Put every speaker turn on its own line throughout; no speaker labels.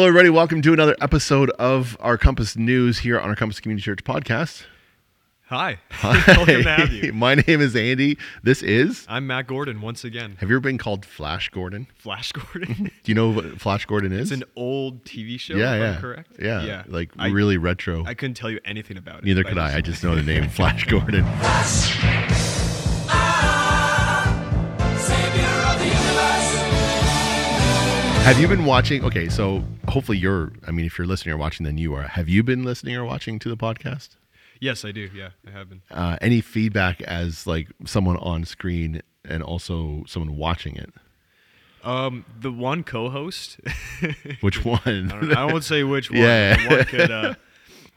Hello, everybody. Welcome to another episode of our Compass News here on our Compass Community Church podcast.
Hi.
Hi. My name is Andy. This is.
I'm Matt Gordon once again.
Have you ever been called Flash Gordon?
Flash Gordon? Do
you know what Flash Gordon is?
It's an old TV show. Yeah,
yeah. correct? Yeah. Yeah. Like I, really retro.
I couldn't tell you anything about it.
Neither could I. I just, I just know the name Flash Gordon. Flash. Have you been watching? Okay, so hopefully you're. I mean, if you're listening or watching, then you are. Have you been listening or watching to the podcast?
Yes, I do. Yeah, I have been.
Uh, any feedback as like someone on screen and also someone watching it?
Um, the one co-host.
which one? I, don't,
I won't say which one. Yeah. The one could, uh,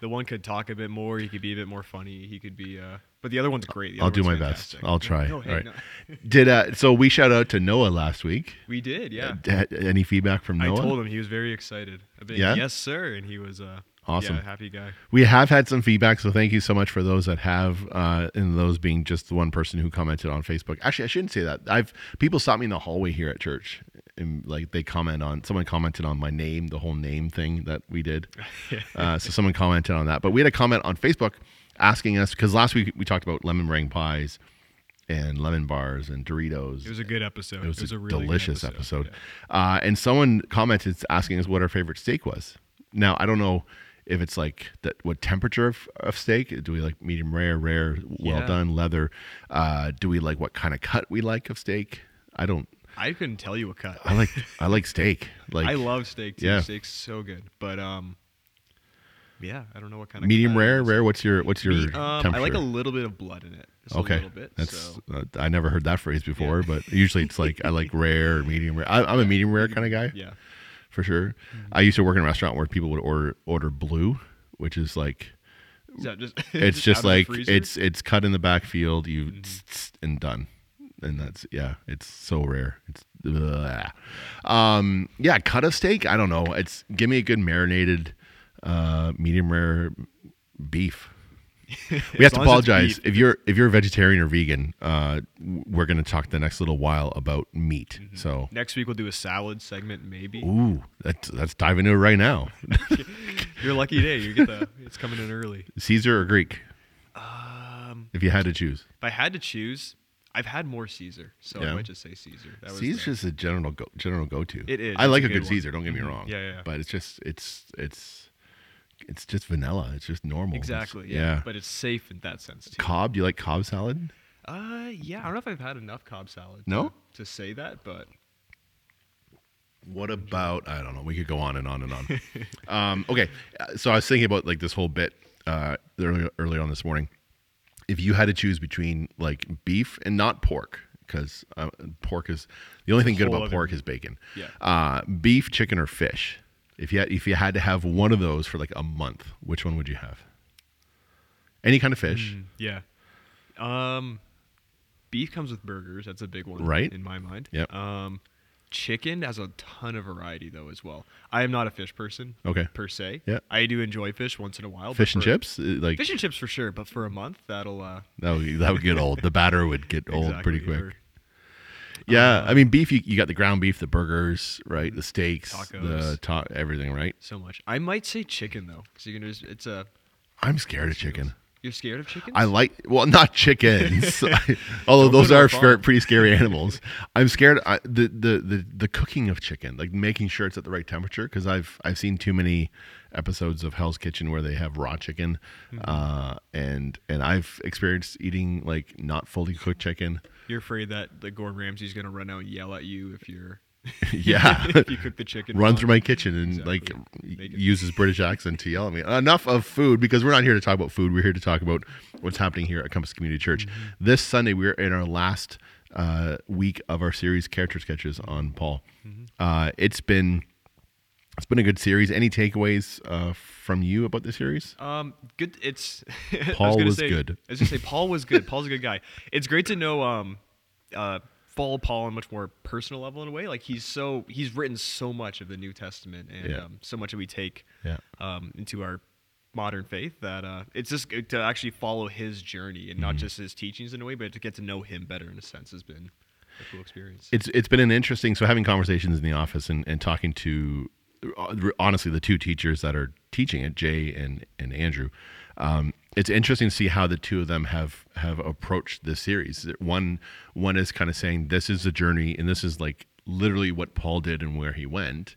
the one could talk a bit more. He could be a bit more funny. He could be. Uh, but the other one's great. Other
I'll do my fantastic. best. I'll try. No, hey, All right. No. did uh, so we shout out to Noah last week.
We did, yeah. Uh,
any feedback from Noah? I
told him he was very excited. Been, yeah? yes, sir, and he was uh, Awesome. Yeah, happy guy.
We have had some feedback, so thank you so much for those that have, uh, and those being just the one person who commented on Facebook. Actually, I shouldn't say that. I've people stop me in the hallway here at church, and like they comment on someone commented on my name, the whole name thing that we did. Uh, so someone commented on that, but we had a comment on Facebook asking us because last week we talked about lemon meringue pies and lemon bars and Doritos.
It was a good episode. It was, it was a, a really delicious episode. episode.
Yeah. Uh, and someone commented asking us what our favorite steak was. Now I don't know if it's like that what temperature of, of steak do we like medium rare rare well yeah. done leather uh, do we like what kind of cut we like of steak i don't
i couldn't tell you a cut
i like i like steak like i
love steak too. yeah. steak's so good but um yeah, I don't know what kind of medium
rare, rare. What's your what's your? Um,
I like a little bit of blood in it. okay, bit, that's so.
uh, I never heard that phrase before, yeah. but usually it's like I like rare or medium rare. I, am a medium rare kind of guy. Yeah, for sure. Mm-hmm. I used to work in a restaurant where people would order order blue, which is like. just, it's just, just like it's it's cut in the backfield, you mm-hmm. tss, tss, and done and that's yeah, it's so rare. It's um, yeah, cut a steak. I don't know. It's give me a good marinated uh, medium rare beef. We have to apologize if you're if you're a vegetarian or vegan. Uh, we're going to talk the next little while about meat. Mm-hmm. So
next week we'll do a salad segment, maybe.
Ooh, that's that's dive into it right now.
Your lucky day. You get the it's coming in early.
Caesar or Greek? Um, if you had to choose,
if I had to choose, I've had more Caesar, so yeah. I might just say Caesar.
That Caesar's just a general go, general go to.
It is.
I like a, good, good Caesar. Don't get me mm-hmm. wrong. Yeah, yeah, yeah, But it's just it's it's it's just vanilla. It's just normal.
Exactly. yeah. yeah. But it's safe in that sense too.
Cobb, do you like Cobb salad?
Uh, yeah. I don't know if I've had enough Cobb salad. No. To, to say that, but.
What about I don't know. We could go on and on and on. um, okay, uh, so I was thinking about like this whole bit uh, earlier earlier on this morning. If you had to choose between like beef and not pork, because uh, pork is the only thing good about pork is bacon. Yeah. Uh, beef, chicken, or fish. If you had, if you had to have one of those for like a month, which one would you have? Any kind of fish. Mm,
yeah. Um, beef comes with burgers. That's a big one, right? In my mind. Yeah. Um, chicken has a ton of variety though as well. I am not a fish person. Okay. Per se. Yeah. I do enjoy fish once in a while.
Fish and for, chips, uh,
like fish and chips for sure. But for a month, that'll uh...
that would that would get old. The batter would get old exactly, pretty quick. Yeah, um, I mean beef. You, you got the ground beef, the burgers, right? The steaks, tacos. the ta- everything, right?
So much. I might say chicken though, because you can just it's a.
I'm scared of chicken.
You're scared of chickens? I
like well, not chickens, although those are pretty scary animals. I'm scared I, the, the the the cooking of chicken, like making sure it's at the right temperature, because I've I've seen too many episodes of Hell's Kitchen where they have raw chicken, mm-hmm. uh, and and I've experienced eating like not fully cooked chicken.
You're afraid that the Gordon Ramsay's going to run out and yell at you if you're yeah. if you cook the chicken,
run through my kitchen and exactly. like use his British accent to yell at me. Enough of food because we're not here to talk about food. We're here to talk about what's happening here at Compass Community Church. Mm-hmm. This Sunday, we're in our last uh, week of our series, Character Sketches on Paul. Mm-hmm. Uh, it's been. It's been a good series. Any takeaways uh, from you about the series? Um,
good. It's Paul I was, was say, good. I was gonna say Paul was good. Paul's a good guy. It's great to know um, uh, fall Paul on much more personal level in a way. Like he's so he's written so much of the New Testament and yeah. um, so much that we take yeah. um, into our modern faith that uh, it's just to actually follow his journey and not mm-hmm. just his teachings in a way, but to get to know him better in a sense has been a cool experience.
It's it's been an interesting so having conversations in the office and, and talking to uh, honestly the two teachers that are teaching it, Jay and and Andrew. Um, it's interesting to see how the two of them have have approached this series. One one is kind of saying this is a journey, and this is like literally what Paul did and where he went.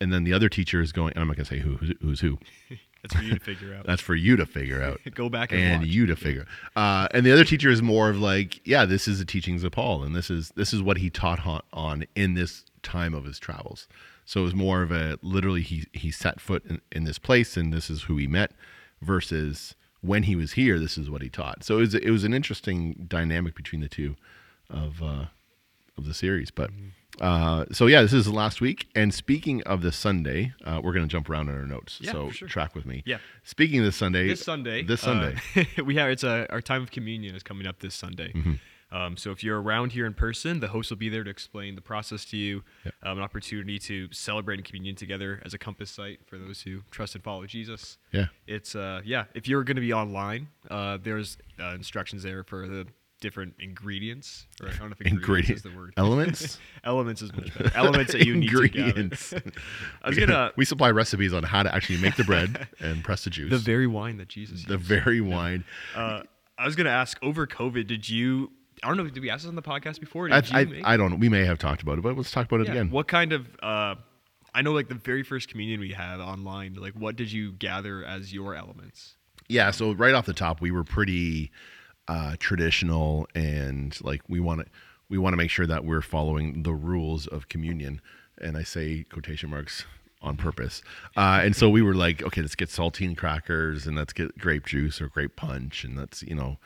And then the other teacher is going. I'm not going to say who who's, who.
That's for you to figure out.
That's for you to figure out.
Go back and,
and
watch.
you to figure. Uh, and the other teacher is more of like, yeah, this is the teachings of Paul, and this is this is what he taught on in this time of his travels. So it was more of a literally he he set foot in, in this place and this is who he met versus when he was here this is what he taught. So it was it was an interesting dynamic between the two of uh, of the series, but. Mm-hmm. Uh, so yeah, this is the last week. And speaking of the Sunday, uh, we're going to jump around in our notes. Yeah, so sure. track with me. Yeah. Speaking of
the
Sunday,
this Sunday,
this Sunday,
uh, we have it's a, uh, our time of communion is coming up this Sunday, mm-hmm. Um, so if you're around here in person, the host will be there to explain the process to you, yep. um, an opportunity to celebrate and communion together as a compass site for those who trust and follow Jesus. Yeah, it's uh, yeah. If you're going to be online, uh, there's uh, instructions there for the different ingredients. Or I don't know if ingredients is the word.
Elements.
Elements is much better. Elements that you need. Ingredients.
I was gonna. We supply recipes on how to actually make the bread and press the juice.
The very wine that Jesus.
The used. very wine. Uh,
I was gonna ask. Over COVID, did you I don't know. Did we ask this on the podcast before? I, I,
I, don't
know.
We may have talked about it, but let's talk about it again.
What kind of? Uh, I know, like the very first communion we had online. Like, what did you gather as your elements?
Yeah. So right off the top, we were pretty uh, traditional, and like we want to we want to make sure that we're following the rules of communion. And I say quotation marks on purpose. Uh, and so we were like, okay, let's get saltine crackers and let's get grape juice or grape punch, and let's you know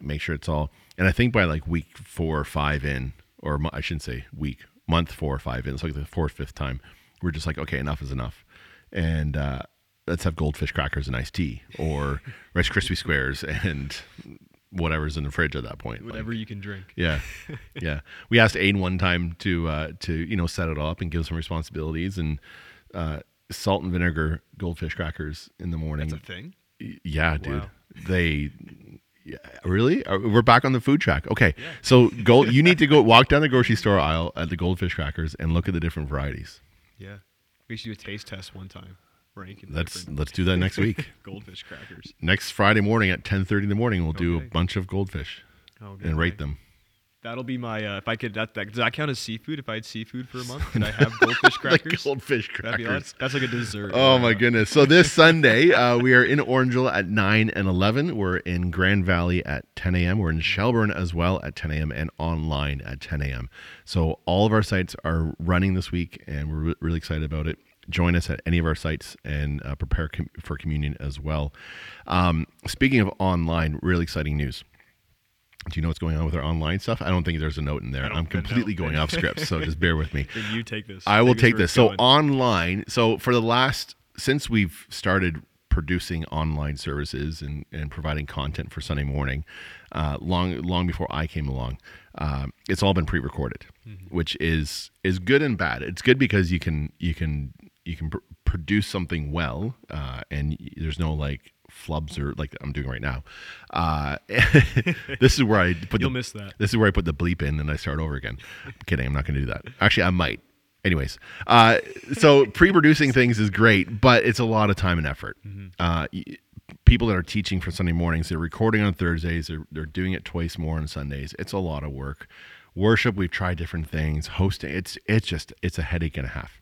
make sure it's all. And I think by like week four or five in, or I shouldn't say week, month four or five in, it's like the fourth, fifth time, we're just like, okay, enough is enough. And uh, let's have goldfish crackers and iced tea or Rice Krispie squares and whatever's in the fridge at that point.
Whatever like, you can drink.
Yeah. yeah. We asked Aiden one time to, uh, to, you know, set it up and give some responsibilities and, uh, salt and vinegar goldfish crackers in the morning.
That's a thing.
Yeah, dude. Wow. They yeah, really? Uh, we're back on the food track. Okay. Yeah. So go you need to go walk down the grocery store aisle at the goldfish crackers and look at the different varieties.
Yeah. We should do a taste test one time. Rank
let's let's do that next week.
goldfish crackers.
Next Friday morning at ten thirty in the morning we'll okay. do a bunch of goldfish. Oh, and rate way. them.
That'll be my uh, if I could. That, that, does that count as seafood? If I had seafood for a month, can I have goldfish crackers?
goldfish crackers.
That's, that's like a dessert.
Oh my goodness! So this Sunday uh, we are in Orangeville at nine and eleven. We're in Grand Valley at ten a.m. We're in Shelburne as well at ten a.m. and online at ten a.m. So all of our sites are running this week, and we're re- really excited about it join us at any of our sites and uh, prepare com- for communion as well. Um, speaking of online, really exciting news do you know what's going on with our online stuff? I don't think there's a note in there. I'm completely going off script, so just bear with
me. then you take this. I
will take, this. So going. online, so for the last since we've started producing online services and, and providing content for Sunday morning, uh, long long before I came along, uh, it's all been pre-recorded, mm-hmm. which is is good and bad. It's good because you can you can you can pr- produce something well, uh, and there's no like flubs or like I'm doing right now. Uh, this is where I
put. You'll the, miss that.
This is where I put the bleep in, and I start over again. I'm kidding, I'm not going to do that. Actually, I might. Anyways, uh, so pre-producing things is great, but it's a lot of time and effort. Mm-hmm. Uh, people that are teaching for Sunday mornings, they're recording on Thursdays. They're, they're doing it twice more on Sundays. It's a lot of work. Worship, we've tried different things. Hosting, it's it's just it's a headache and a half.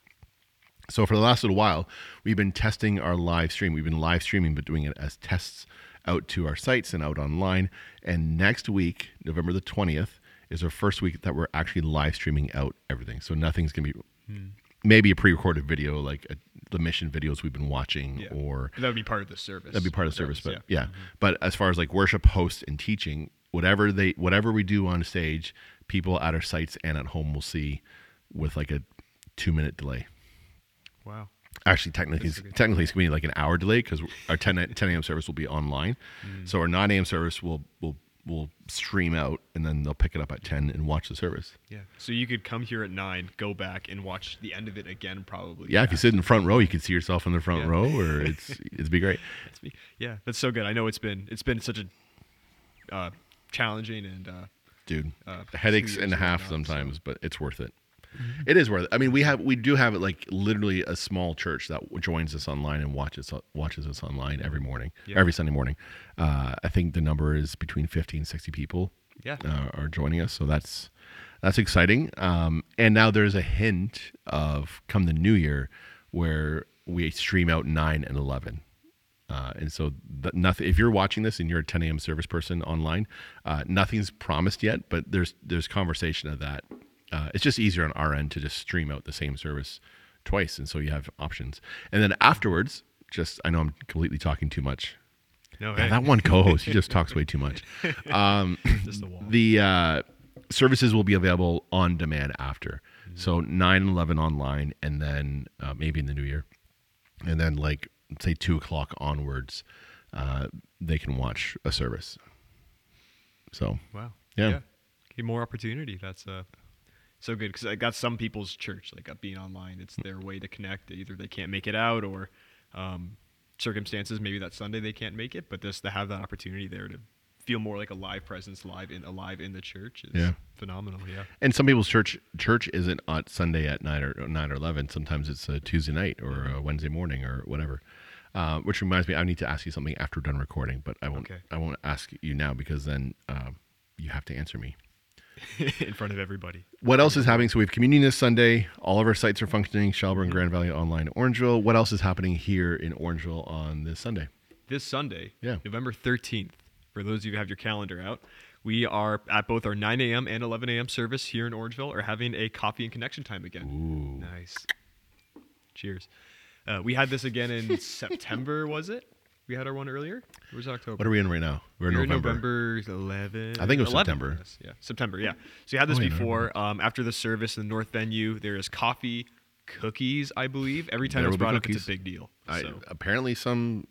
So for the last little while, we've been testing our live stream. We've been live streaming, but doing it as tests out to our sites and out online. And next week, November the 20th, is our first week that we're actually live streaming out everything. So nothing's going to be hmm. maybe a pre-recorded video like a, uh, the mission videos we've been watching yeah. or
that would be part of the service.
That'd be part of the service, service but yeah. yeah. Mm-hmm. But as far as like worship hosts and teaching, whatever they whatever we do on stage, people at our sites and at home will see with like a 2-minute delay.
Wow.
Actually, technically, it's, technically, it's going to be like an hour delay because our 10, 10 a.m. service will be online. Mm. So our 9 a.m. service will will will stream out, and then they'll pick it up at 10 and watch the service.
Yeah. So you could come here at nine, go back and watch the end of it again, probably.
Yeah. yeah. If you sit in the front row, you can see yourself in the front yeah. row, or it's it'd be great. That's
me. yeah, that's so good. I know it's been it's been such a uh, challenging and. Uh,
Dude, uh, headaches and a half sometimes, so. but it's worth it it is worth it. I mean, we have we do have it like literally a small church that joins us online and watches watches us online every morning, yeah. every Sunday morning. Uh, I think the number is between 50 and 60 people yeah. Uh, are joining us. So that's that's exciting. Um, and now there's a hint of come the new year where we stream out 9 and 11. Uh, and so the, nothing. If you're watching this and you're a 10 a.m. service person online, uh, nothing's promised yet, but there's there's conversation of that uh, it's just easier on our end to just stream out the same service twice, and so you have options. And then afterwards, just I know I'm completely talking too much. No, yeah, that one co-host he just talks way too much. Um, the, the uh, services will be available on demand after, mm-hmm. so eleven online, and then uh, maybe in the new year, and then like say two o'clock onwards, uh, they can watch a service.
So wow, yeah. yeah more opportunity. That's uh, so good because I got some people's church like up being online. It's their way to connect. Either they can't make it out or um, circumstances maybe that Sunday they can't make it, but just to have that opportunity there to feel more like a live presence, live in alive in the church is yeah. phenomenal. Yeah,
and some people's church church isn't on Sunday at nine or nine or eleven. Sometimes it's a Tuesday night or a Wednesday morning or whatever. Uh, which reminds me, I need to ask you something after we're done recording, but I won't. Okay. I won't ask you now because then uh, you have to answer me.
in front of everybody.
What else is happening? So we have communion this Sunday. All of our sites are functioning. Shelburne, Grand Valley Online, Orangeville. What else is happening here in Orangeville on this Sunday?
This Sunday, yeah, November thirteenth. For those of you who have your calendar out, we are at both our 9 a.m. and 11 a.m. service here in Orangeville are having a coffee and connection time again. Ooh. Nice. Cheers. Uh, we had this again in September, was it? We had our one earlier. It was October.
What are we in right now? We're in We're November.
November 11th.
I think it was September. Yes,
yeah, September. Yeah. So you had oh, this oh, before. Um, after the service in the north venue, there is coffee, cookies. I believe every time it's brought up, it's a big deal.
I, apparently, some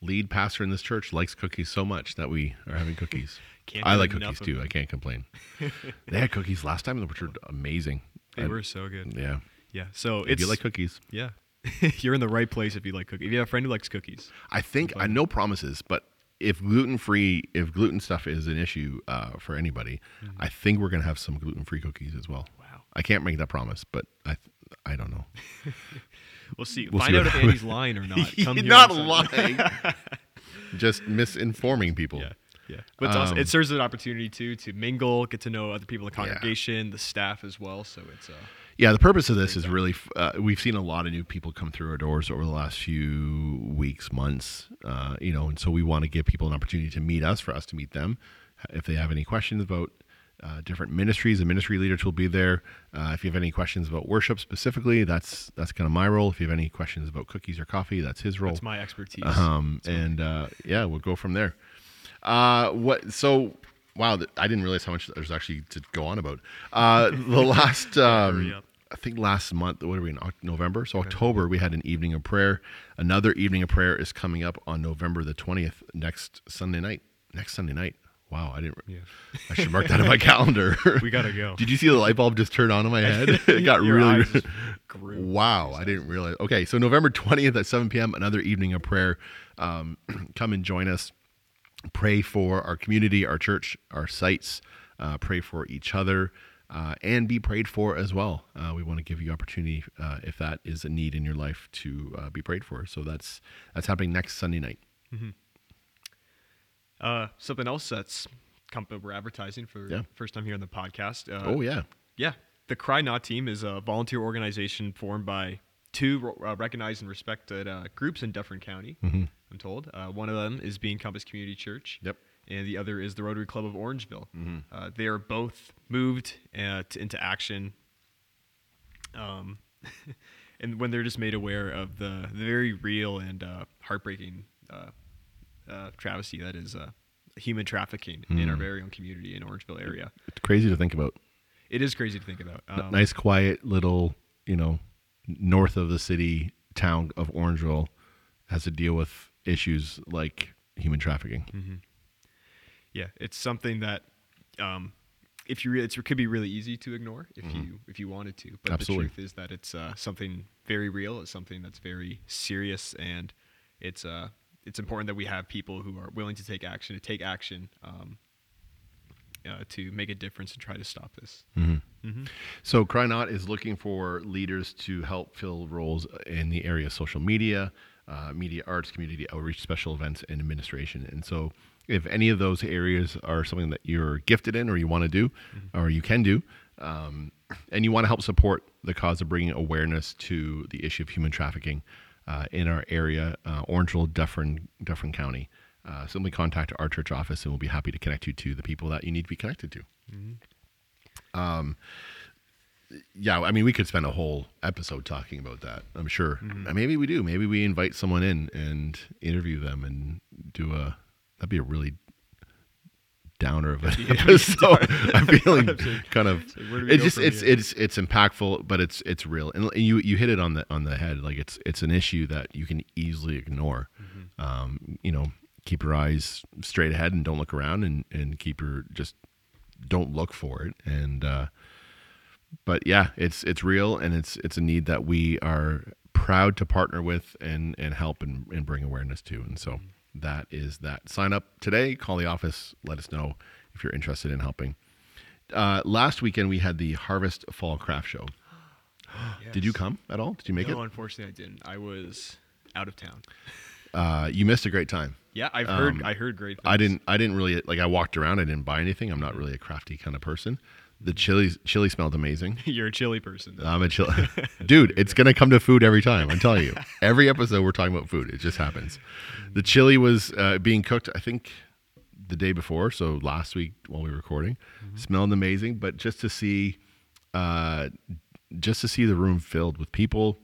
lead pastor in this church likes cookies so much that we are having cookies. I like cookies too. I can't complain. they had cookies last time, which were amazing.
They I, were so good. Yeah. Yeah. So
if
it's
you like cookies.
Yeah. You're in the right place if you like cookies. If you have a friend who likes cookies,
I think I no promises, but if gluten free, if gluten stuff is an issue uh, for anybody, mm-hmm. I think we're gonna have some gluten free cookies as well. Wow, I can't make that promise, but I, th- I don't know.
we'll see. We'll Find see out if Andy's lying or not.
Come not lying. Just misinforming people. Yeah.
Yeah. But um, awesome. it um, serves as an opportunity too to mingle, get to know other people in the congregation, yeah. the staff as well. So it's uh,
yeah, the purpose of this is really uh, we've seen a lot of new people come through our doors over the last few weeks, months, uh, you know, and so we want to give people an opportunity to meet us, for us to meet them. If they have any questions about uh, different ministries, the ministry leaders will be there. Uh, if you have any questions about worship specifically, that's that's kind of my role. If you have any questions about cookies or coffee, that's his role.
That's my expertise. Um,
that's and uh, yeah, we'll go from there. Uh, what so wow, I didn't realize how much there's actually to go on about. Uh, the last, um, I think last month, what are we in November? So October, we had an evening of prayer. Another evening of prayer is coming up on November the twentieth, next Sunday night. Next Sunday night. Wow, I didn't. Yeah. I should mark that on my calendar.
we gotta go.
Did you see the light bulb just turn on in my head? It got really. Wow, I didn't realize. Okay, so November twentieth at seven p.m. Another evening of prayer. Um, come and join us pray for our community, our church, our sites, uh, pray for each other, uh, and be prayed for as well. Uh, we want to give you opportunity uh, if that is a need in your life to uh, be prayed for. So that's that's happening next Sunday night. Mm-hmm. Uh,
something else that's come up we're advertising for yeah. first time here on the podcast.
oh yeah,
yeah. The Cry Not team is a volunteer organization formed by two recognized and respected groups in Dufferin County. Mm-hmm. I'm told. Uh, one of them is Being Compass Community Church. Yep. And the other is the Rotary Club of Orangeville. Mm-hmm. Uh, they are both moved uh, into action. Um, and when they're just made aware of the, the very real and uh, heartbreaking uh, travesty that is human trafficking mm in our mm. very own community in Orangeville area.
It's crazy to think about.
It is crazy to think about.
Um, nice, quiet little, you know, north of the city town of Orangeville has to deal with issues like human trafficking.
Mm-hmm. Yeah, it's something that um, if you re- it could be really easy to ignore if mm-hmm. you if you wanted to, but Absolutely. the truth is that it's uh, something very real. It's something that's very serious, and it's uh, it's important that we have people who are willing to take action to take action. Um, uh, to make a difference and try to stop this. Mm-hmm. Mm-hmm.
So, Cry Not is looking for leaders to help fill roles in the area of social media, uh, media arts, community outreach, special events, and administration. And so, if any of those areas are something that you're gifted in or you want to do mm-hmm. or you can do, um, and you want to help support the cause of bringing awareness to the issue of human trafficking uh, in our area, uh, Orangeville, Dufferin, Dufferin County, uh, simply contact our church office and we'll be happy to connect you to the people that you need to be connected to. Mm-hmm. Um, yeah, I mean, we could spend a whole episode talking about that. I'm sure. Mm-hmm. Maybe we do. Maybe we invite someone in and interview them and do a. That'd be a really downer of an episode. I'm feeling kind of. It's it just it's it's it's impactful, but it's it's real, and you you hit it on the on the head. Like it's it's an issue that you can easily ignore. Mm-hmm. Um, you know, keep your eyes straight ahead and don't look around, and and keep your just don't look for it, and. uh but yeah, it's it's real and it's it's a need that we are proud to partner with and and help and, and bring awareness to. And so mm. that is that. Sign up today, call the office, let us know if you're interested in helping. Uh, last weekend we had the Harvest Fall Craft Show. yes. Did you come at all? Did you make no, it?
No, unfortunately, I didn't. I was out of town.
Uh, you missed a great time.
Yeah, I've um, heard. I heard great.
Things. I didn't. I didn't really like. I walked around. I didn't buy anything. I'm not really a crafty kind of person. The chili chili smelled amazing.
You're a chili person.
Though. I'm a chili dude. It's gonna come to food every time. I'm telling you. Every episode we're talking about food. It just happens. The chili was uh, being cooked. I think the day before, so last week while we were recording, mm-hmm. smelled amazing. But just to see, uh, just to see the room filled with people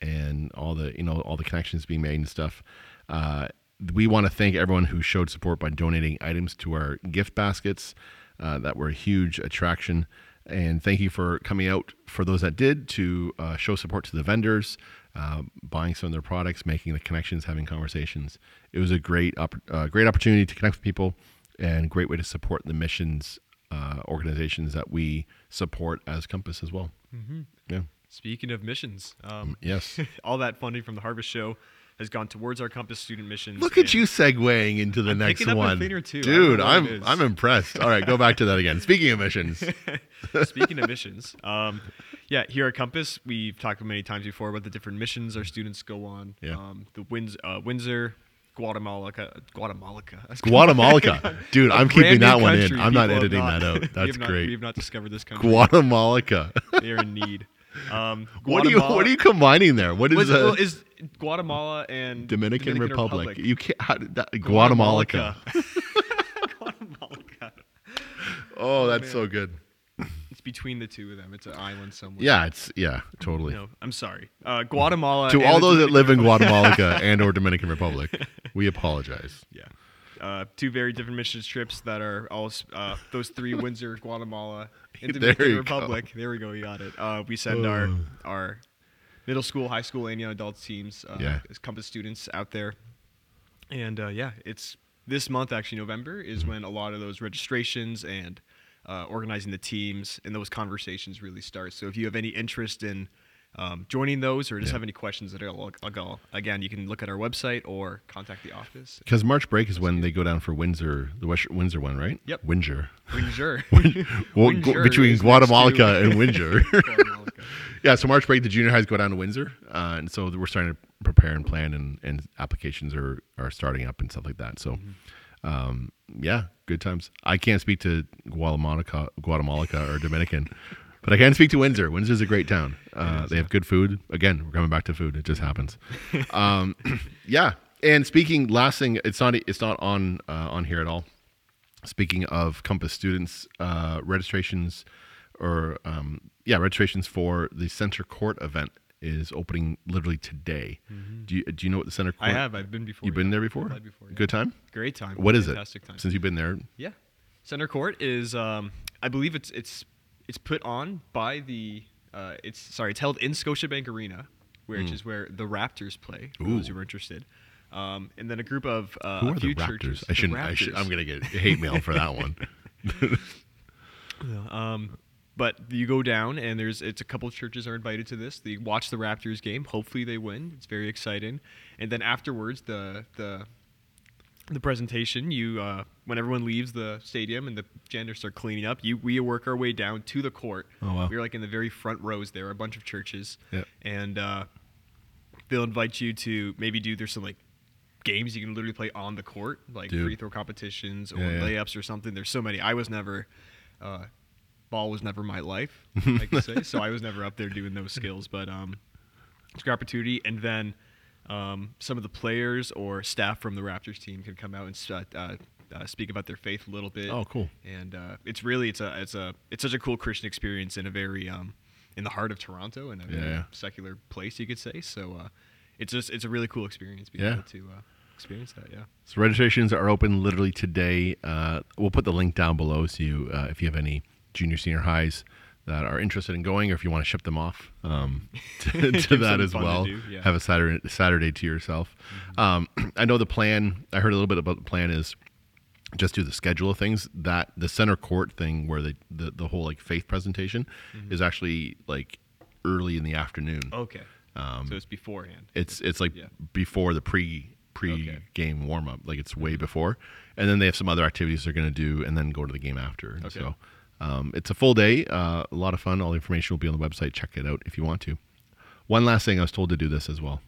and all the you know all the connections being made and stuff. Uh, we want to thank everyone who showed support by donating items to our gift baskets uh, that were a huge attraction. And thank you for coming out for those that did to uh, show support to the vendors, uh, buying some of their products, making the connections, having conversations. It was a great, op- uh, great opportunity to connect with people and great way to support the missions uh, organizations that we support as Compass as well. Mm-hmm.
Yeah. Speaking of missions, um, mm,
yes,
all that funding from the Harvest Show has gone towards our Compass student missions.
Look at you segueing into the I'm next one, dude. I'm I'm impressed. All right, go back to that again. Speaking of missions,
speaking of missions, um, yeah, here at Compass, we've talked many times before about the different missions our students go on. Yeah. Um, the Winds, uh, Windsor, Guatemala, Guatemala,
Guatemala, dude. I'm keeping that one in. I'm not editing not, that out. That's
we
great. we
have not discovered this country.
Guatemala. they
are in need.
Um, what are you What are you combining there? What is was, well,
is Guatemala and Dominican, Dominican Republic. Republic.
You can't how, that, Guatemala. Oh, oh, that's so good.
It's between the two of them. It's an island somewhere.
Yeah, it's yeah, totally. No,
I'm sorry. Uh, Guatemala.
to all those that live in Guatemala and or Dominican Republic, we apologize.
Yeah. Uh, two very different missions trips that are all uh, those three Windsor, Guatemala, in Dominican there Republic. Go. There we go. We got it. Uh, we send oh. our our middle school, high school, and young adult teams, uh, yeah. Compass students out there, and uh, yeah, it's this month actually November is mm-hmm. when a lot of those registrations and uh, organizing the teams and those conversations really start. So if you have any interest in um, joining those or just yeah. have any questions at all, again, you can look at our website or contact the office.
Because March break is when they go down for Windsor, the West, Windsor one, right?
Yep.
Windsor. Windsor. well, Windsor between Guatemala and Windsor. yeah, so March break, the junior highs go down to Windsor. Uh, and so we're starting to prepare and plan, and, and applications are, are starting up and stuff like that. So. Mm-hmm. Um, yeah, good times. I can't speak to Guatemala, Guatemala or Dominican, but I can speak to Windsor. Windsor's a great town. Uh, they have good food. Again, we're coming back to food. It just happens. Um, yeah. And speaking, last thing, it's not it's not on uh, on here at all. Speaking of Compass students, uh, registrations or um, yeah, registrations for the Center Court event is opening literally today. Mm-hmm. Do you do you know what the center?
Court? I have. I've been before.
You've yeah. been there before. before yeah. Good time.
Great time.
What Fantastic is it? Fantastic time. Since you've been there.
Yeah, center court is. Um, I believe it's it's it's put on by the uh, it's sorry it's held in Scotiabank Arena, which mm. is where the Raptors play. For those who are interested. Um, and then a group of
uh, who are the Raptors? Churches, I shouldn't. Raptors. I should, I'm gonna get hate mail for that one.
um, but you go down and there's it's a couple churches are invited to this. They watch the Raptors game. Hopefully they win. It's very exciting. And then afterwards the the the presentation you uh, when everyone leaves the stadium and the janitors are cleaning up, you we work our way down to the court. Oh wow! We are like in the very front rows there, a bunch of churches, and uh, they'll invite you to maybe do there's some like games you can literally play on the court, like Dude. free throw competitions or yeah, layups yeah. or something. There's so many. I was never. Uh, ball was never my life, say. So I was never up there doing those skills, but um, it's a great opportunity. And then um, some of the players or staff from the Raptors team can come out and uh, uh uh, speak about their faith a little bit.
Oh, cool!
And uh, it's really it's a it's a it's such a cool Christian experience in a very um, in the heart of Toronto in a yeah. secular place you could say. So uh, it's just it's a really cool experience being yeah. able to uh, experience that. Yeah.
So registrations are open literally today. Uh, we'll put the link down below so you uh, if you have any junior senior highs that are interested in going, or if you want to ship them off um, to, to that as well. Do, yeah. Have a Saturday Saturday to yourself. Mm-hmm. Um, I know the plan. I heard a little bit about the plan is just do the schedule of things that the center court thing where they, the the whole like faith presentation mm-hmm. is actually like early in the afternoon
okay um, so it's beforehand
it's it's like yeah. before the pre pre okay. game warm up like it's way mm-hmm. before and then they have some other activities they're going to do and then go to the game after okay. so um, it's a full day uh, a lot of fun all the information will be on the website check it out if you want to one last thing i was told to do this as well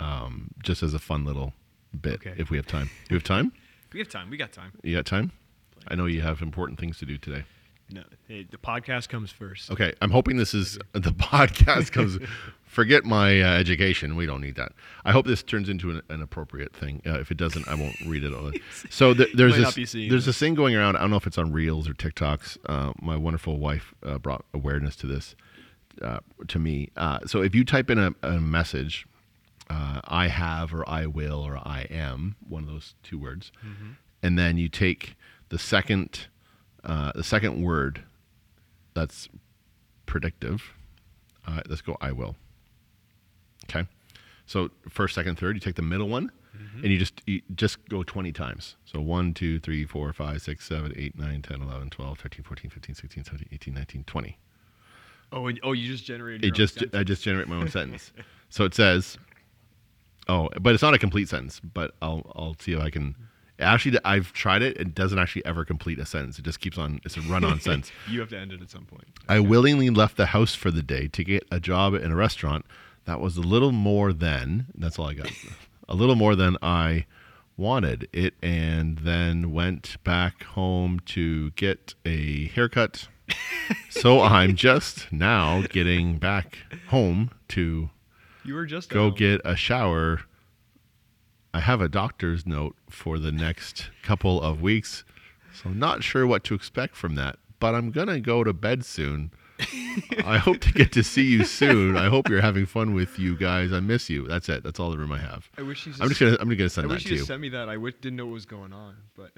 um, just as a fun little bit okay. if we have time do we have time
we have time. We got time. You
got time? I know you have important things to do today.
No, hey, the podcast comes first.
Okay, I'm hoping this is the podcast comes. forget my uh, education. We don't need that. I hope this turns into an, an appropriate thing. Uh, if it doesn't, I won't read it. All. Uh, so th- there's this there's this thing going around. I don't know if it's on Reels or TikToks. Uh, my wonderful wife uh, brought awareness to this uh, to me. so if you type in a, a message uh, I have or I will or I am, one of those two words. Mm-hmm. And then you take the second uh, the second word that's predictive. Uh, let's go I will. Okay. So first, second, third, you take the middle one mm-hmm. and you just you just go 20 times. So 1, 2, 3, 4, 5, 6, 7, 8, 9, 10, 11, 12, 13, 14, 15, 16, 17, 18, 19, 20. Oh, and,
oh, you just generated.
It just I just generate my own sentence. So it says, Oh, but it's not a complete sentence. But I'll I'll see if I can. Actually, I've tried it. It doesn't actually ever complete a sentence. It just keeps on. It's a run-on sentence.
you have to end it at some point.
I willingly left the house for the day to get a job in a restaurant. That was a little more than. That's all I got. a little more than I wanted it, and then went back home to get a haircut. so I'm just now getting back home to
you were just
go get a shower. I have a doctor's note for the next couple of weeks, so I'm not sure what to expect from that. But I'm gonna go to bed soon. I hope to get to see you soon. I hope you're having fun with you guys. I miss you. That's it. That's all the room I have.
I wish you.
I'm just gonna. I'm gonna send I wish you.
Just sent me that. I w- didn't know what was going on, but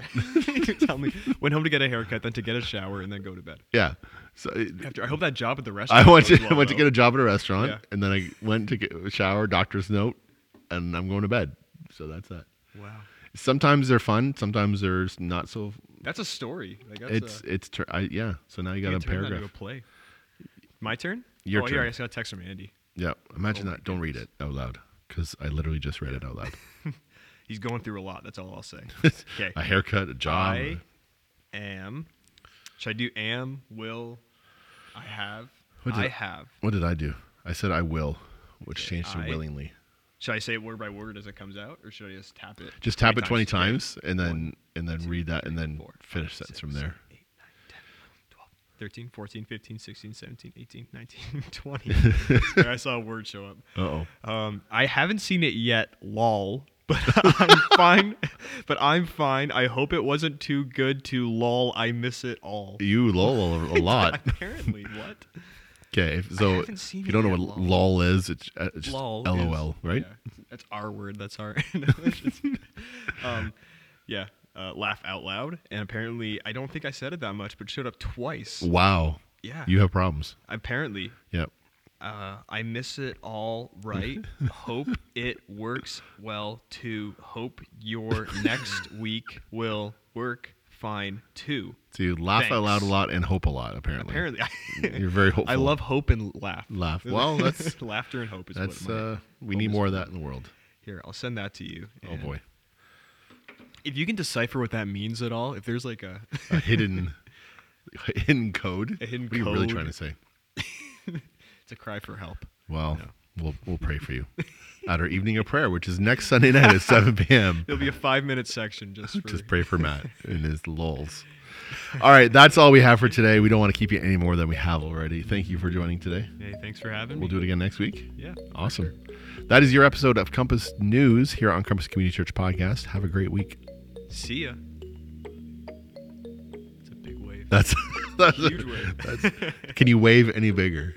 tell me. Went home to get a haircut, then to get a shower, and then go to bed.
Yeah, so
After, I hope that job at the restaurant.
I went to went to get a job at a restaurant, Yeah. and then I went to get a shower, doctor's note, and I'm going to bed. So that's that. Wow, Sometimes they're fun. Sometimes they're not so.
that's a story.
Like, that's it's a, it's I, yeah. So now you got a turn that paragraph. into a play.
My turn.
Your oh, Here,
I just got a text from Andy.
Yeah, imagine oh that. Don't read it out loud because I literally just read it out loud.
He's going through a lot. That's all I'll say.
Okay. a haircut, a job. I
am should I do am, will, I have? What did I have.
What did I do? I said I will, which okay, changed to I, willingly.
Should I say it word by word as it comes out, or should I just tap it?
Just tap it twenty times, times and then One, and then two, read that, and then four, finish five, sentence from there.
13, 14, 15, 16, 17, 18, 19, 20. I saw a word show up. oh Um, I haven't seen it yet, lol, but I'm fine. But I'm fine. I hope it wasn't too good to lol. I miss it all.
You lol a lot.
Apparently, what?
Okay, so if you don't know what lol, lol is, it's, uh, just lol lol, is, right? Yeah,
that's our word. That's our. um, yeah, uh, laugh out loud, and apparently, I don't think I said it that much, but showed up twice.
Wow.
Yeah.
You have problems.
Apparently.
Yep
uh, I miss it all right. hope it works well too. Hope your next week will work fine too.
To laugh Thanks. out loud a lot and hope a lot, apparently. Apparently, you're very hopeful. I
love hope and laugh.
Laugh. Well, that's
laughter and hope. Is that's uh,
we need more of that in the world.
Here, I'll send that to you.
Oh boy.
If you can decipher what that means at all, if there's like a,
a hidden hidden code,
a hidden what code. are you
really trying to say?
to cry for help.
Well, we'll we'll pray for you at our evening of prayer, which is next Sunday night at 7 p.m. it will
be a five minute section just for... just
pray for Matt and his lulls. All right, that's all we have for today. We don't want to keep you any more than we have already. Thank you for joining today. Hey,
thanks for having
we'll me. We'll do it again next week.
Yeah.
Awesome. Sure. That is your episode of Compass News here on Compass Community Church Podcast. Have a great week.
See ya. It's a big wave.
That's, that's a huge wave. can you wave any bigger?